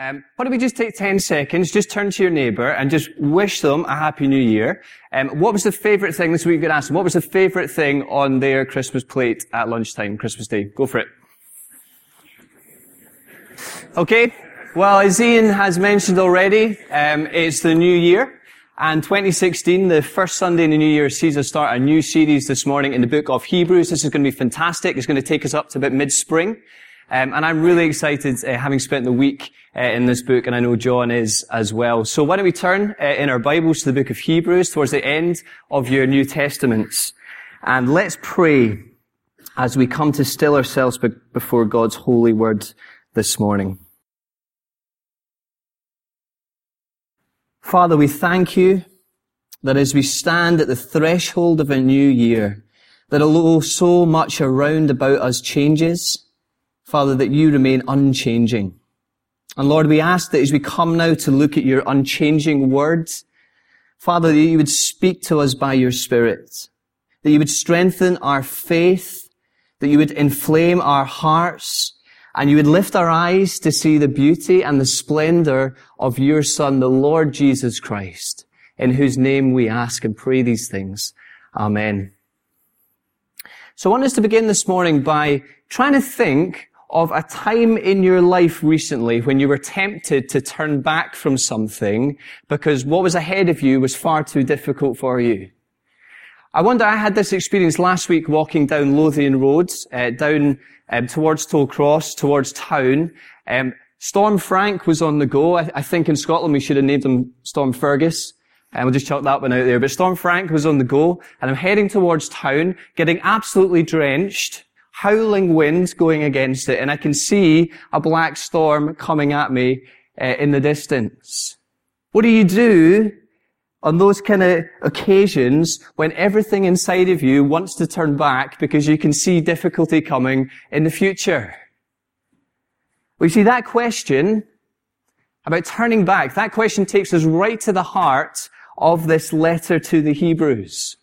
Um, why don't we just take 10 seconds, just turn to your neighbour and just wish them a happy new year. Um, what was the favourite thing this week you could ask them? What was the favourite thing on their Christmas plate at lunchtime, Christmas Day? Go for it. Okay. Well, as Ian has mentioned already, um, it's the new year. And 2016, the first Sunday in the new year, sees us start a new series this morning in the book of Hebrews. This is going to be fantastic. It's going to take us up to about mid-spring. Um, and I'm really excited, uh, having spent the week uh, in this book, and I know John is as well. So why don't we turn uh, in our Bibles to the book of Hebrews, towards the end of your New Testaments, and let's pray as we come to still ourselves before God's holy word this morning. Father, we thank you that as we stand at the threshold of a new year, that although so much around about us changes, Father, that you remain unchanging. And Lord, we ask that as we come now to look at your unchanging words, Father, that you would speak to us by your Spirit, that you would strengthen our faith, that you would inflame our hearts, and you would lift our eyes to see the beauty and the splendor of your Son, the Lord Jesus Christ, in whose name we ask and pray these things. Amen. So I want us to begin this morning by trying to think of a time in your life recently when you were tempted to turn back from something because what was ahead of you was far too difficult for you. I wonder, I had this experience last week walking down Lothian Road, uh, down um, towards Tollcross, towards town. Um, Storm Frank was on the go. I, I, think in Scotland we should have named him Storm Fergus. And we'll just chuck that one out there. But Storm Frank was on the go, and I'm heading towards town, getting absolutely drenched, howling winds going against it, and I can see a black storm coming at me uh, in the distance. What do you do on those kind of occasions when everything inside of you wants to turn back because you can see difficulty coming in the future? We see that question about turning back, that question takes us right to the heart of this letter to the Hebrews.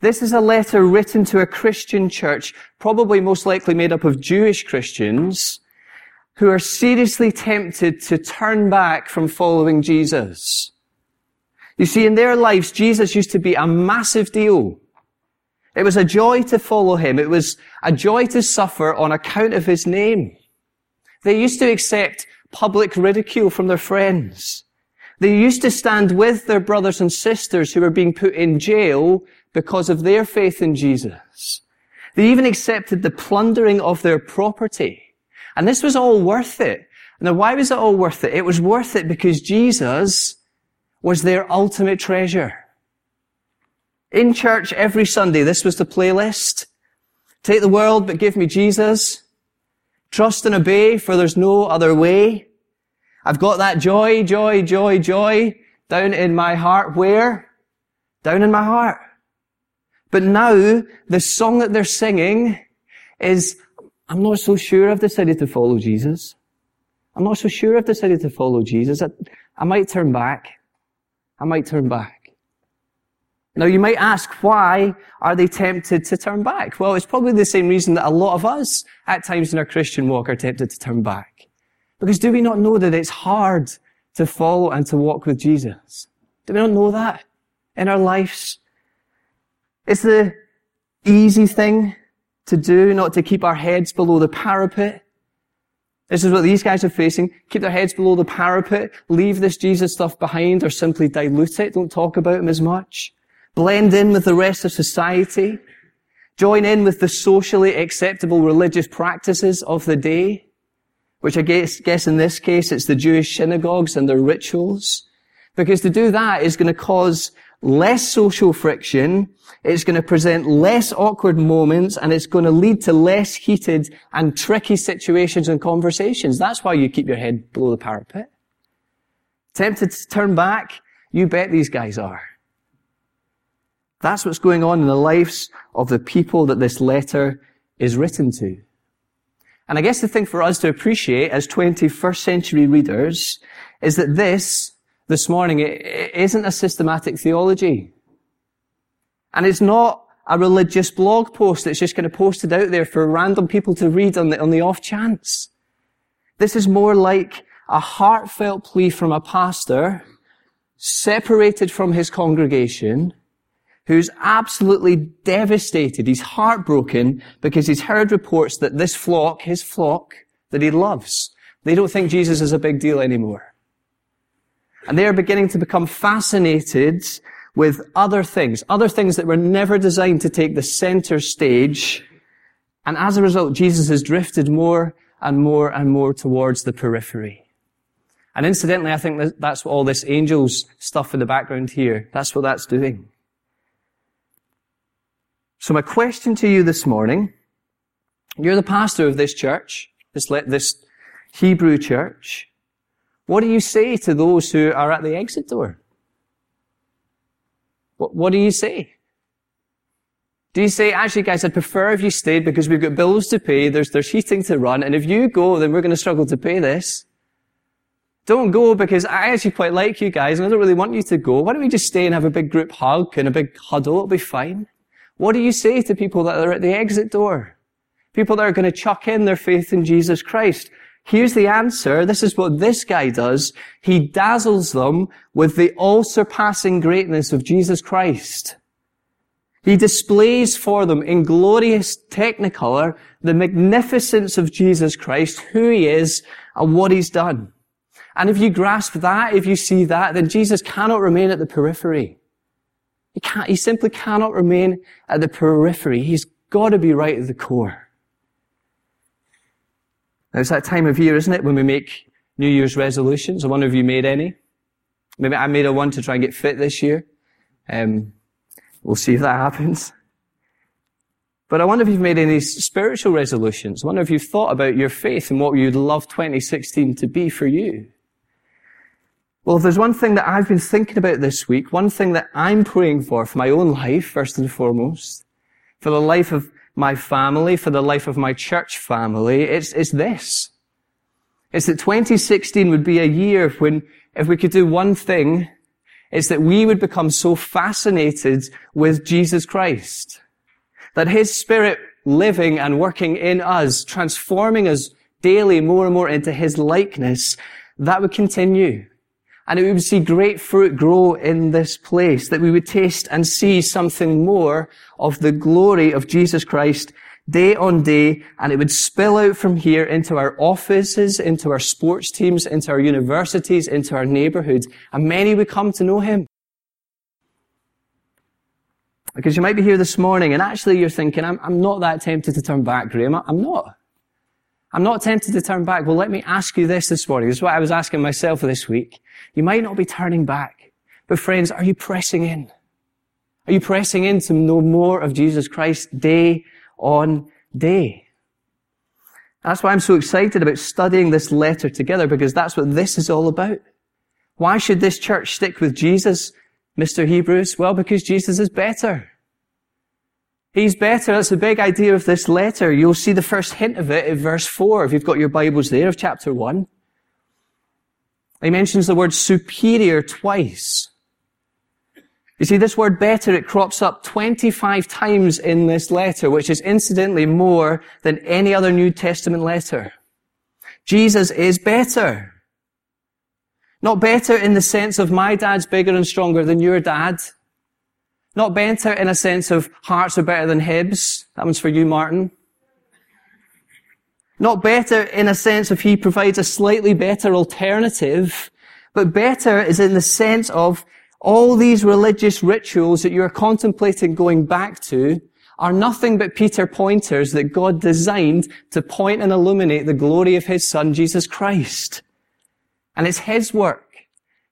This is a letter written to a Christian church, probably most likely made up of Jewish Christians, who are seriously tempted to turn back from following Jesus. You see, in their lives, Jesus used to be a massive deal. It was a joy to follow him. It was a joy to suffer on account of his name. They used to accept public ridicule from their friends. They used to stand with their brothers and sisters who were being put in jail because of their faith in Jesus. They even accepted the plundering of their property. And this was all worth it. Now, why was it all worth it? It was worth it because Jesus was their ultimate treasure. In church every Sunday, this was the playlist. Take the world, but give me Jesus. Trust and obey, for there's no other way. I've got that joy, joy, joy, joy down in my heart. Where? Down in my heart. But now, the song that they're singing is, I'm not so sure I've decided to follow Jesus. I'm not so sure I've decided to follow Jesus. I, I might turn back. I might turn back. Now you might ask, why are they tempted to turn back? Well, it's probably the same reason that a lot of us at times in our Christian walk are tempted to turn back. Because do we not know that it's hard to follow and to walk with Jesus? Do we not know that in our lives? It's the easy thing to do, not to keep our heads below the parapet. This is what these guys are facing. Keep their heads below the parapet, leave this Jesus stuff behind, or simply dilute it. Don't talk about him as much. Blend in with the rest of society. Join in with the socially acceptable religious practices of the day, which I guess, guess in this case it's the Jewish synagogues and their rituals. Because to do that is going to cause less social friction, it's going to present less awkward moments, and it's going to lead to less heated and tricky situations and conversations. That's why you keep your head below the parapet. Tempted to turn back? You bet these guys are. That's what's going on in the lives of the people that this letter is written to. And I guess the thing for us to appreciate as 21st century readers is that this this morning, it isn't a systematic theology. And it's not a religious blog post that's just kind of posted out there for random people to read on the, on the off chance. This is more like a heartfelt plea from a pastor separated from his congregation who's absolutely devastated. He's heartbroken because he's heard reports that this flock, his flock, that he loves, they don't think Jesus is a big deal anymore. And they are beginning to become fascinated with other things, other things that were never designed to take the center stage. And as a result, Jesus has drifted more and more and more towards the periphery. And incidentally, I think that's what all this angels stuff in the background here, that's what that's doing. So my question to you this morning, you're the pastor of this church, this, this Hebrew church. What do you say to those who are at the exit door? What, what do you say? Do you say, actually guys, I'd prefer if you stayed because we've got bills to pay, there's, there's heating to run, and if you go, then we're going to struggle to pay this. Don't go because I actually quite like you guys and I don't really want you to go. Why don't we just stay and have a big group hug and a big huddle? It'll be fine. What do you say to people that are at the exit door? People that are going to chuck in their faith in Jesus Christ. Here's the answer. This is what this guy does. He dazzles them with the all-surpassing greatness of Jesus Christ. He displays for them in glorious technicolor the magnificence of Jesus Christ, who he is, and what he's done. And if you grasp that, if you see that, then Jesus cannot remain at the periphery. He can't, he simply cannot remain at the periphery. He's got to be right at the core. Now, it's that time of year, isn't it, when we make New Year's resolutions? I wonder if you made any. Maybe I made a one to try and get fit this year. Um, we'll see if that happens. But I wonder if you've made any spiritual resolutions. I wonder if you've thought about your faith and what you'd love 2016 to be for you. Well, if there's one thing that I've been thinking about this week, one thing that I'm praying for for my own life, first and foremost, for the life of my family, for the life of my church family, it's, it's this. It's that 2016 would be a year when, if we could do one thing, it's that we would become so fascinated with Jesus Christ. That His Spirit living and working in us, transforming us daily more and more into His likeness, that would continue and we would see great fruit grow in this place, that we would taste and see something more of the glory of Jesus Christ day on day, and it would spill out from here into our offices, into our sports teams, into our universities, into our neighborhoods, and many would come to know Him. Because you might be here this morning, and actually you're thinking, I'm, I'm not that tempted to turn back, Graeme. I'm not. I'm not tempted to turn back. Well, let me ask you this this morning. This is what I was asking myself this week. You might not be turning back, but friends, are you pressing in? Are you pressing in to know more of Jesus Christ day on day? That's why I'm so excited about studying this letter together because that's what this is all about. Why should this church stick with Jesus, Mr. Hebrews? Well, because Jesus is better. He's better. That's the big idea of this letter. You'll see the first hint of it in verse 4, if you've got your Bibles there, of chapter 1. He mentions the word superior twice. You see, this word better, it crops up 25 times in this letter, which is incidentally more than any other New Testament letter. Jesus is better. Not better in the sense of my dad's bigger and stronger than your dad. Not better in a sense of hearts are better than Hibs. That one's for you, Martin. Not better in a sense of he provides a slightly better alternative, but better is in the sense of all these religious rituals that you're contemplating going back to are nothing but Peter pointers that God designed to point and illuminate the glory of his son, Jesus Christ. And it's his work.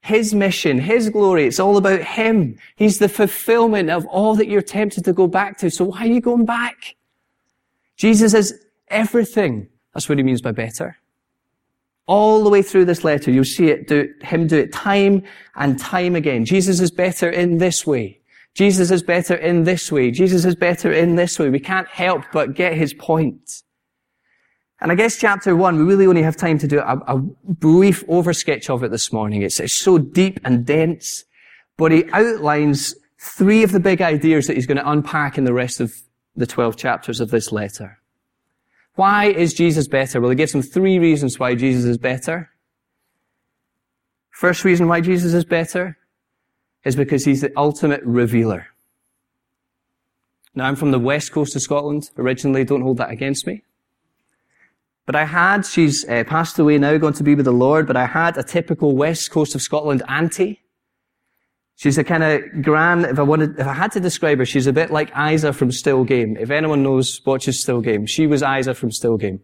His mission, His glory. It's all about Him. He's the fulfillment of all that you're tempted to go back to. So why are you going back? Jesus is everything. That's what He means by better. All the way through this letter, you'll see it do, Him do it time and time again. Jesus is better in this way. Jesus is better in this way. Jesus is better in this way. We can't help but get His point. And I guess chapter one, we really only have time to do a, a brief oversketch of it this morning. It's, it's so deep and dense, but he outlines three of the big ideas that he's going to unpack in the rest of the 12 chapters of this letter. Why is Jesus better? Well, he gives them three reasons why Jesus is better. First reason why Jesus is better is because he's the ultimate revealer. Now, I'm from the west coast of Scotland originally. Don't hold that against me. But I had, she's uh, passed away now, gone to be with the Lord, but I had a typical west coast of Scotland auntie. She's a kind of grand, if I wanted, if I had to describe her, she's a bit like Isa from Still Game. If anyone knows, watches Still Game. She was Isa from Still Game.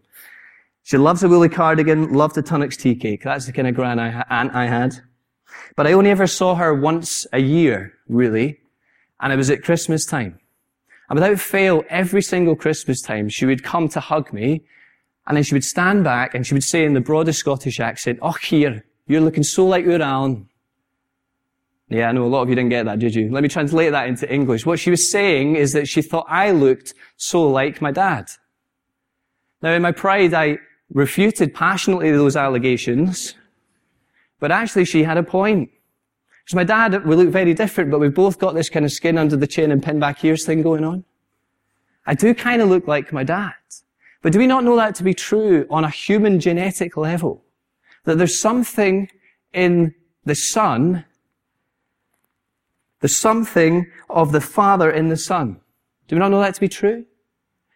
She loves a woolly cardigan, loved a Tunnocks tea cake. That's the kind of grand I, aunt I had. But I only ever saw her once a year, really. And it was at Christmas time. And without fail, every single Christmas time, she would come to hug me, and then she would stand back and she would say in the broadest Scottish accent, Oh, here, you're looking so like your Alan. Yeah, I know a lot of you didn't get that, did you? Let me translate that into English. What she was saying is that she thought I looked so like my dad. Now, in my pride, I refuted passionately those allegations, but actually she had a point. Because my dad, we look very different, but we've both got this kind of skin under the chin and pin back ears thing going on. I do kind of look like my dad. But do we not know that to be true on a human genetic level? That there's something in the son, the something of the father in the son. Do we not know that to be true?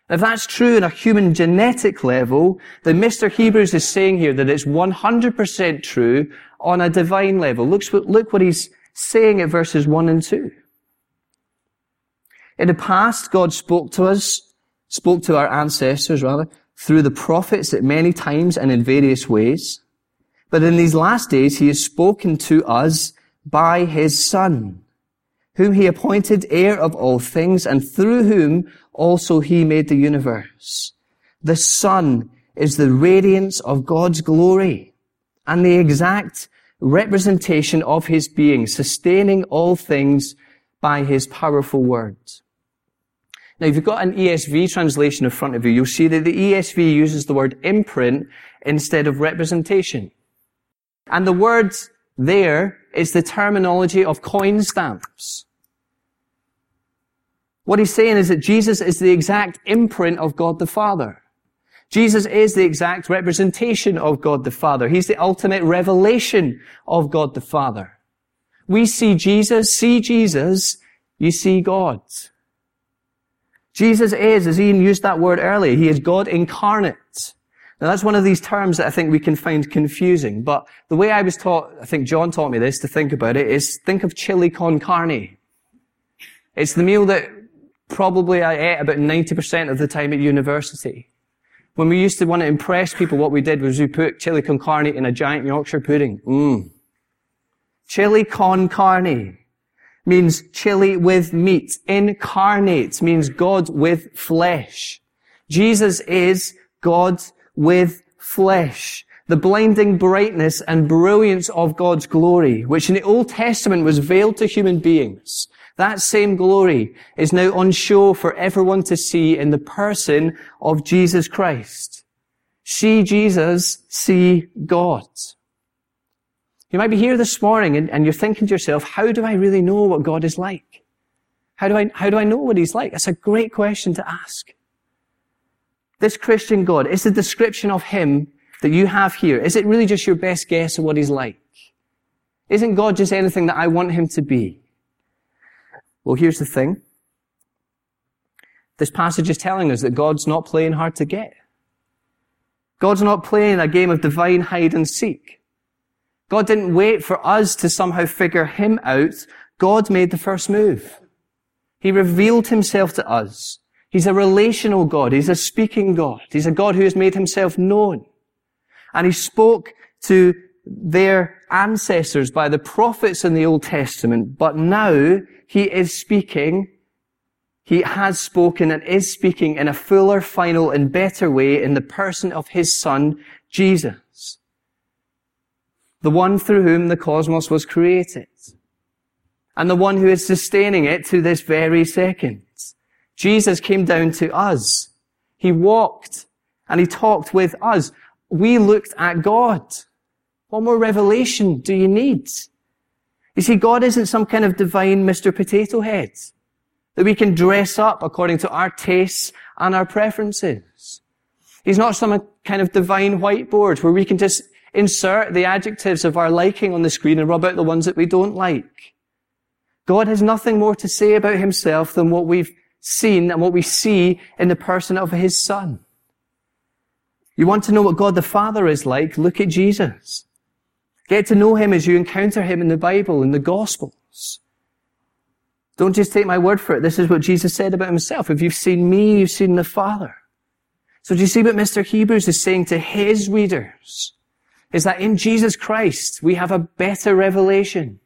If that's true on a human genetic level, then Mr. Hebrews is saying here that it's 100% true on a divine level. Look, look what he's saying at verses 1 and 2. In the past, God spoke to us, spoke to our ancestors rather, through the prophets at many times and in various ways. But in these last days, he has spoken to us by his son whom he appointed heir of all things and through whom also he made the universe. The Son is the radiance of God's glory and the exact representation of his being, sustaining all things by his powerful word. Now, if you've got an ESV translation in front of you, you'll see that the ESV uses the word imprint instead of representation. And the word there is the terminology of coin stamps. What he's saying is that Jesus is the exact imprint of God the Father. Jesus is the exact representation of God the Father. He's the ultimate revelation of God the Father. We see Jesus, see Jesus, you see God. Jesus is, as Ian used that word earlier, he is God incarnate. Now that's one of these terms that I think we can find confusing, but the way I was taught, I think John taught me this to think about it, is think of chili con carne. It's the meal that probably I ate about 90% of the time at university. When we used to want to impress people, what we did was we put chili con carne in a giant Yorkshire pudding. Mmm. Chili con carne means chili with meat. Incarnate means God with flesh. Jesus is God with flesh. The blinding brightness and brilliance of God's glory, which in the Old Testament was veiled to human beings, that same glory is now on show for everyone to see in the person of Jesus Christ. See Jesus, see God. You might be here this morning and, and, you're thinking to yourself, how do I really know what God is like? How do I, how do I know what He's like? That's a great question to ask. This Christian God, is the description of Him that you have here, is it really just your best guess of what He's like? Isn't God just anything that I want Him to be? Well, here's the thing. This passage is telling us that God's not playing hard to get. God's not playing a game of divine hide and seek. God didn't wait for us to somehow figure him out. God made the first move. He revealed himself to us. He's a relational God. He's a speaking God. He's a God who has made himself known. And he spoke to their ancestors by the prophets in the Old Testament, but now he is speaking, he has spoken and is speaking in a fuller, final, and better way in the person of his son, Jesus. The one through whom the cosmos was created. And the one who is sustaining it to this very second. Jesus came down to us. He walked and he talked with us. We looked at God. What more revelation do you need? You see, God isn't some kind of divine Mr. Potato Head that we can dress up according to our tastes and our preferences. He's not some kind of divine whiteboard where we can just insert the adjectives of our liking on the screen and rub out the ones that we don't like. God has nothing more to say about himself than what we've seen and what we see in the person of his son. You want to know what God the Father is like? Look at Jesus. Get to know him as you encounter him in the Bible, in the Gospels. Don't just take my word for it. This is what Jesus said about himself. If you've seen me, you've seen the Father. So do you see what Mr. Hebrews is saying to his readers? Is that in Jesus Christ, we have a better revelation.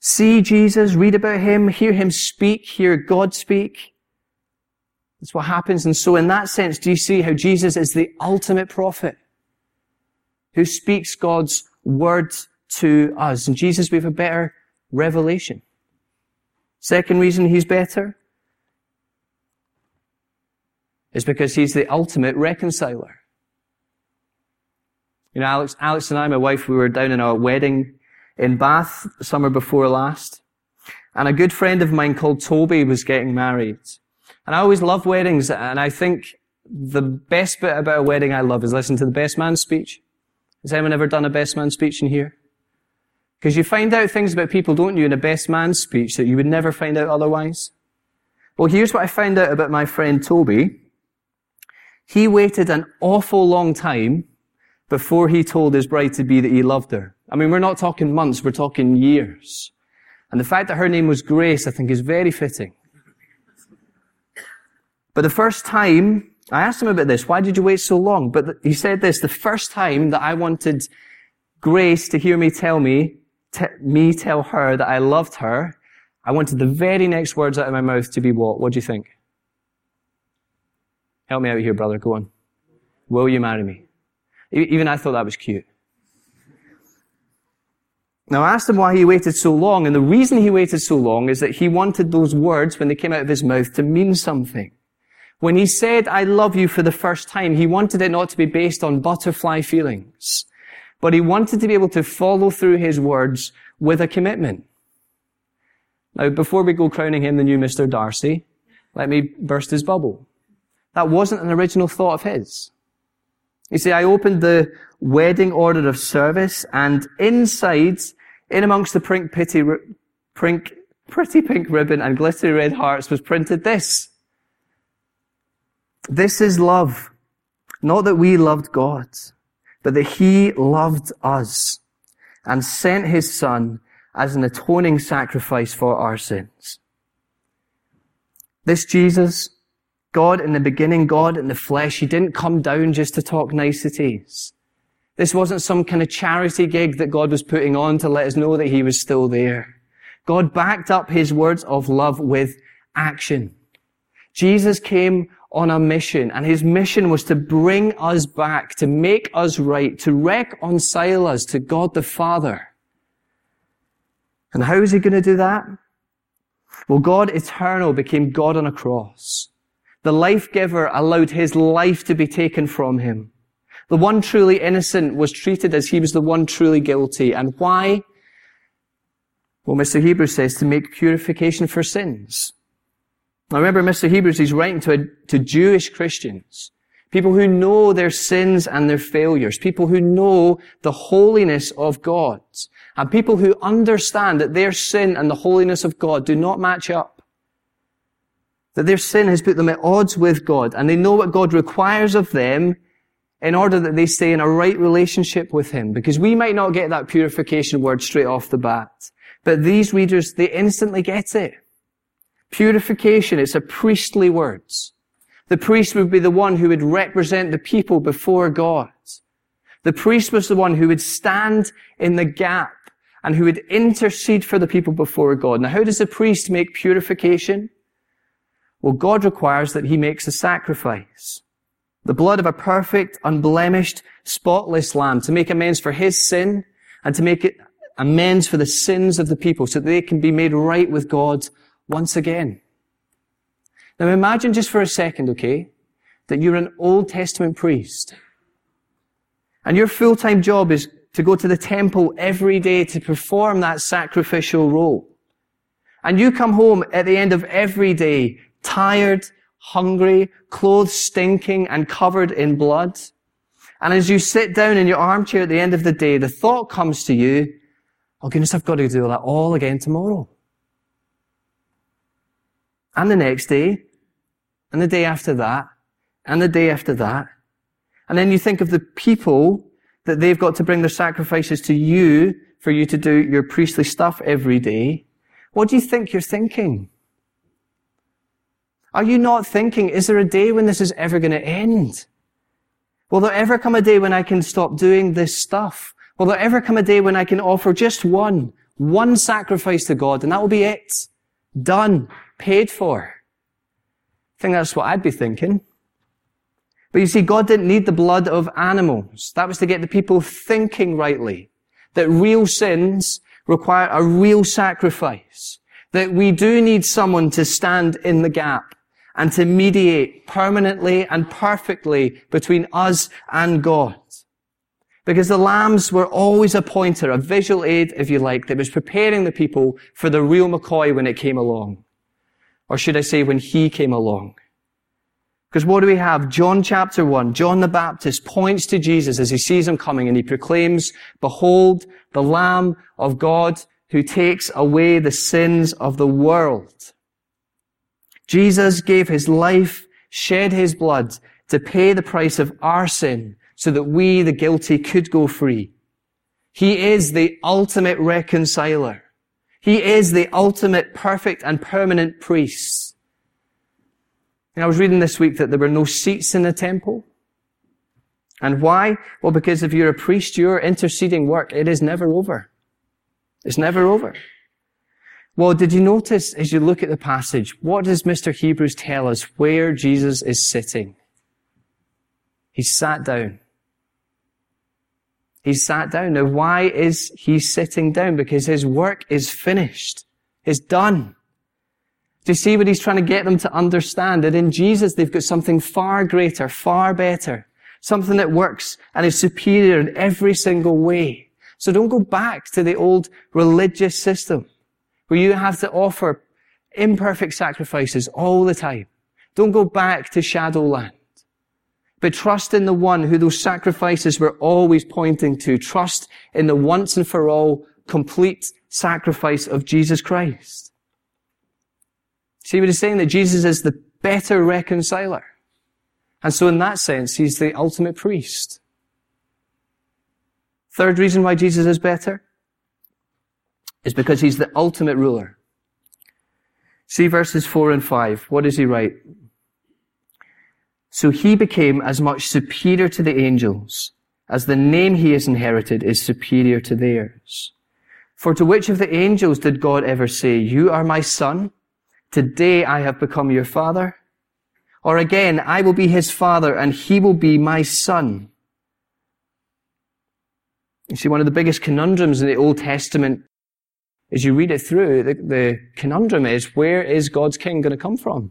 See Jesus, read about him, hear him speak, hear God speak. That's what happens. And so in that sense, do you see how Jesus is the ultimate prophet who speaks God's word to us? And Jesus, we have a better revelation. Second reason he's better is because he's the ultimate reconciler. You know, Alex, Alex and I, my wife, we were down in a wedding in Bath summer before last. And a good friend of mine called Toby was getting married. And I always love weddings, and I think the best bit about a wedding I love is listening to the best man speech. Has anyone ever done a best man speech in here? Because you find out things about people, don't you, in a best man speech that you would never find out otherwise. Well, here's what I found out about my friend Toby. He waited an awful long time before he told his bride to be that he loved her. I mean, we're not talking months, we're talking years. And the fact that her name was Grace, I think, is very fitting. But the first time, I asked him about this, why did you wait so long? But he said this, the first time that I wanted Grace to hear me tell me, t- me tell her that I loved her, I wanted the very next words out of my mouth to be what? What do you think? Help me out here, brother. Go on. Will you marry me? Even I thought that was cute. Now I asked him why he waited so long, and the reason he waited so long is that he wanted those words, when they came out of his mouth, to mean something. When he said, I love you for the first time, he wanted it not to be based on butterfly feelings, but he wanted to be able to follow through his words with a commitment. Now, before we go crowning him the new Mr. Darcy, let me burst his bubble. That wasn't an original thought of his. You see, I opened the wedding order of service and inside, in amongst the prink, pitty, prink, pretty pink ribbon and glittery red hearts was printed this. This is love. Not that we loved God, but that He loved us and sent His Son as an atoning sacrifice for our sins. This Jesus, God in the beginning, God in the flesh, He didn't come down just to talk niceties. This wasn't some kind of charity gig that God was putting on to let us know that He was still there. God backed up His words of love with action. Jesus came on a mission, and his mission was to bring us back, to make us right, to reconcile us to God the Father. And how is he going to do that? Well, God eternal became God on a cross. The life giver allowed his life to be taken from him. The one truly innocent was treated as he was the one truly guilty. And why? Well, Mr. Hebrews says to make purification for sins. Now remember Mr. Hebrews, he's writing to, to Jewish Christians. People who know their sins and their failures. People who know the holiness of God. And people who understand that their sin and the holiness of God do not match up. That their sin has put them at odds with God. And they know what God requires of them in order that they stay in a right relationship with Him. Because we might not get that purification word straight off the bat. But these readers, they instantly get it. Purification, it's a priestly word. The priest would be the one who would represent the people before God. The priest was the one who would stand in the gap and who would intercede for the people before God. Now, how does the priest make purification? Well, God requires that he makes a sacrifice. The blood of a perfect, unblemished, spotless lamb to make amends for his sin and to make amends for the sins of the people so that they can be made right with God once again. Now imagine just for a second, okay, that you're an Old Testament priest. And your full-time job is to go to the temple every day to perform that sacrificial role. And you come home at the end of every day, tired, hungry, clothes stinking and covered in blood. And as you sit down in your armchair at the end of the day, the thought comes to you, oh goodness, I've got to do that all again tomorrow. And the next day, and the day after that, and the day after that. And then you think of the people that they've got to bring their sacrifices to you for you to do your priestly stuff every day. What do you think you're thinking? Are you not thinking, is there a day when this is ever going to end? Will there ever come a day when I can stop doing this stuff? Will there ever come a day when I can offer just one, one sacrifice to God and that will be it? Done. Paid for. I think that's what I'd be thinking. But you see, God didn't need the blood of animals. That was to get the people thinking rightly. That real sins require a real sacrifice. That we do need someone to stand in the gap and to mediate permanently and perfectly between us and God. Because the lambs were always a pointer, a visual aid, if you like, that was preparing the people for the real McCoy when it came along. Or should I say when he came along. Because what do we have? John chapter 1. John the Baptist points to Jesus as he sees him coming and he proclaims, Behold, the Lamb of God who takes away the sins of the world. Jesus gave his life, shed his blood to pay the price of our sin so that we, the guilty, could go free. He is the ultimate reconciler. He is the ultimate perfect and permanent priest. And I was reading this week that there were no seats in the temple. And why? Well, because if you're a priest, your interceding work, it is never over. It's never over. Well, did you notice as you look at the passage, what does Mr. Hebrews tell us where Jesus is sitting? He sat down. He sat down. Now, why is he sitting down? Because his work is finished. It's done. Do you see what he's trying to get them to understand? That in Jesus, they've got something far greater, far better. Something that works and is superior in every single way. So don't go back to the old religious system where you have to offer imperfect sacrifices all the time. Don't go back to Shadowland. But trust in the one who those sacrifices were always pointing to. Trust in the once and for all complete sacrifice of Jesus Christ. See what he's saying? That Jesus is the better reconciler. And so in that sense, he's the ultimate priest. Third reason why Jesus is better is because he's the ultimate ruler. See verses four and five. What does he write? So he became as much superior to the angels as the name he has inherited is superior to theirs. For to which of the angels did God ever say, you are my son? Today I have become your father. Or again, I will be his father and he will be my son. You see, one of the biggest conundrums in the Old Testament, as you read it through, the, the conundrum is, where is God's king going to come from?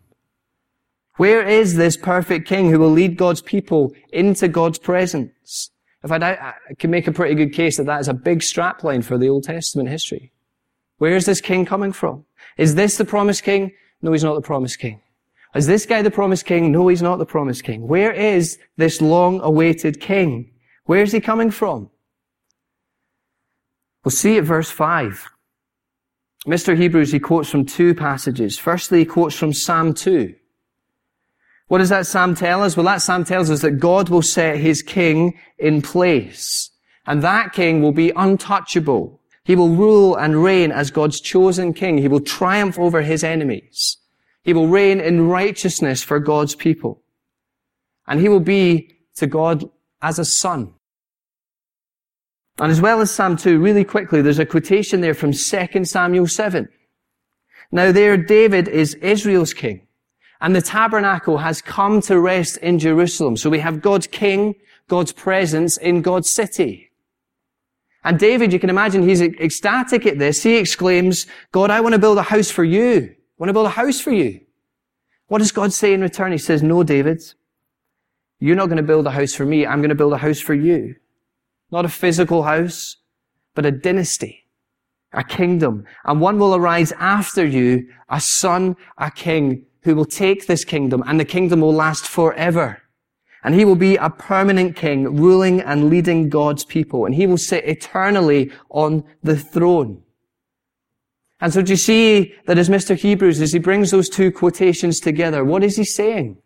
Where is this perfect king who will lead God's people into God's presence? Fact, I, I can make a pretty good case that that is a big strapline for the Old Testament history. Where is this king coming from? Is this the promised king? No, he's not the promised king. Is this guy the promised king? No, he's not the promised king. Where is this long awaited king? Where is he coming from? We'll see at verse 5. Mr. Hebrews, he quotes from two passages. Firstly, he quotes from Psalm 2. What does that Psalm tell us? Well, that Psalm tells us that God will set his king in place. And that king will be untouchable. He will rule and reign as God's chosen king. He will triumph over his enemies. He will reign in righteousness for God's people. And he will be to God as a son. And as well as Psalm 2, really quickly, there's a quotation there from 2 Samuel 7. Now there, David is Israel's king. And the tabernacle has come to rest in Jerusalem. So we have God's king, God's presence in God's city. And David, you can imagine, he's ecstatic at this. He exclaims, God, I want to build a house for you. I want to build a house for you. What does God say in return? He says, no, David, you're not going to build a house for me. I'm going to build a house for you. Not a physical house, but a dynasty, a kingdom. And one will arise after you, a son, a king, who will take this kingdom, and the kingdom will last forever. And he will be a permanent king, ruling and leading God's people. And he will sit eternally on the throne. And so do you see that as Mr. Hebrews, as he brings those two quotations together, what is he saying?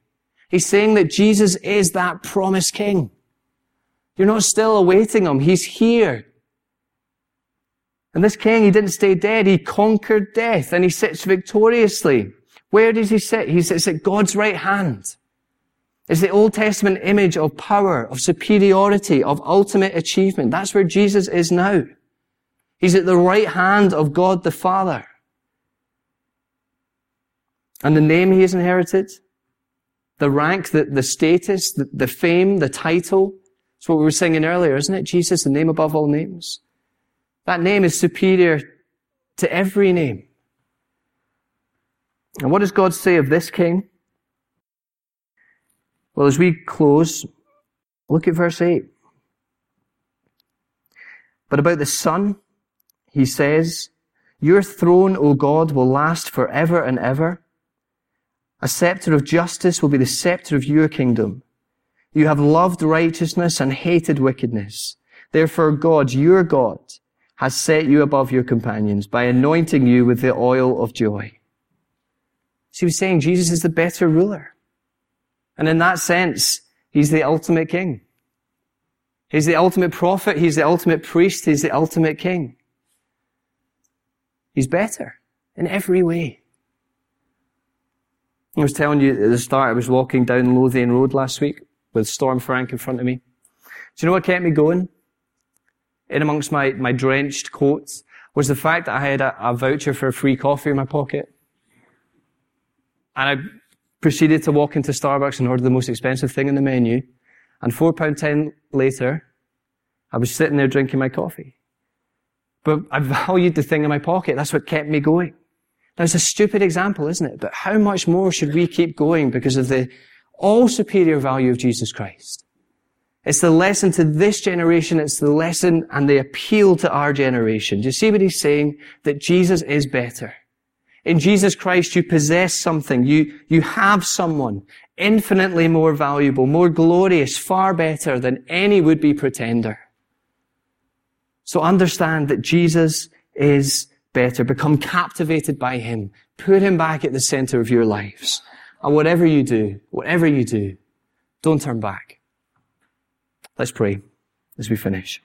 He's saying that Jesus is that promised king. You're not still awaiting him. He's here. And this king, he didn't stay dead. He conquered death and he sits victoriously. Where does he sit? He sits at God's right hand. It's the Old Testament image of power, of superiority, of ultimate achievement. That's where Jesus is now. He's at the right hand of God the Father. And the name he has inherited, the rank, the, the status, the, the fame, the title, what we were singing earlier, isn't it? Jesus, the name above all names. That name is superior to every name. And what does God say of this king? Well, as we close, look at verse 8. But about the Son, he says, Your throne, O God, will last forever and ever. A scepter of justice will be the scepter of your kingdom. You have loved righteousness and hated wickedness. Therefore, God, your God, has set you above your companions by anointing you with the oil of joy. So he was saying Jesus is the better ruler. And in that sense, he's the ultimate king. He's the ultimate prophet. He's the ultimate priest. He's the ultimate king. He's better in every way. I was telling you at the start, I was walking down Lothian Road last week with Storm Frank in front of me. Do you know what kept me going? In amongst my, my drenched coats was the fact that I had a, a voucher for a free coffee in my pocket. And I proceeded to walk into Starbucks and order the most expensive thing in the menu. And £4.10 later, I was sitting there drinking my coffee. But I valued the thing in my pocket. That's what kept me going. Now it's a stupid example, isn't it? But how much more should we keep going because of the all superior value of Jesus Christ? It's the lesson to this generation. It's the lesson and the appeal to our generation. Do you see what he's saying? That Jesus is better. In Jesus Christ, you possess something. You, you have someone infinitely more valuable, more glorious, far better than any would-be pretender. So understand that Jesus is better. Become captivated by Him. Put Him back at the center of your lives. And whatever you do, whatever you do, don't turn back. Let's pray as we finish.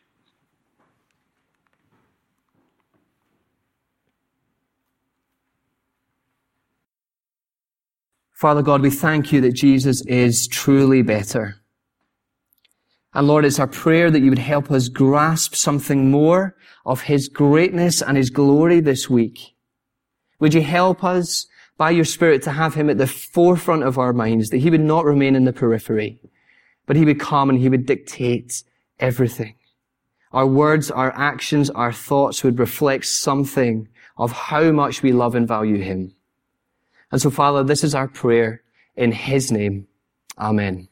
Father God, we thank you that Jesus is truly better. And Lord, it's our prayer that you would help us grasp something more of his greatness and his glory this week. Would you help us by your Spirit to have him at the forefront of our minds, that he would not remain in the periphery, but he would come and he would dictate everything. Our words, our actions, our thoughts would reflect something of how much we love and value him. And so, Father, this is our prayer in His name. Amen.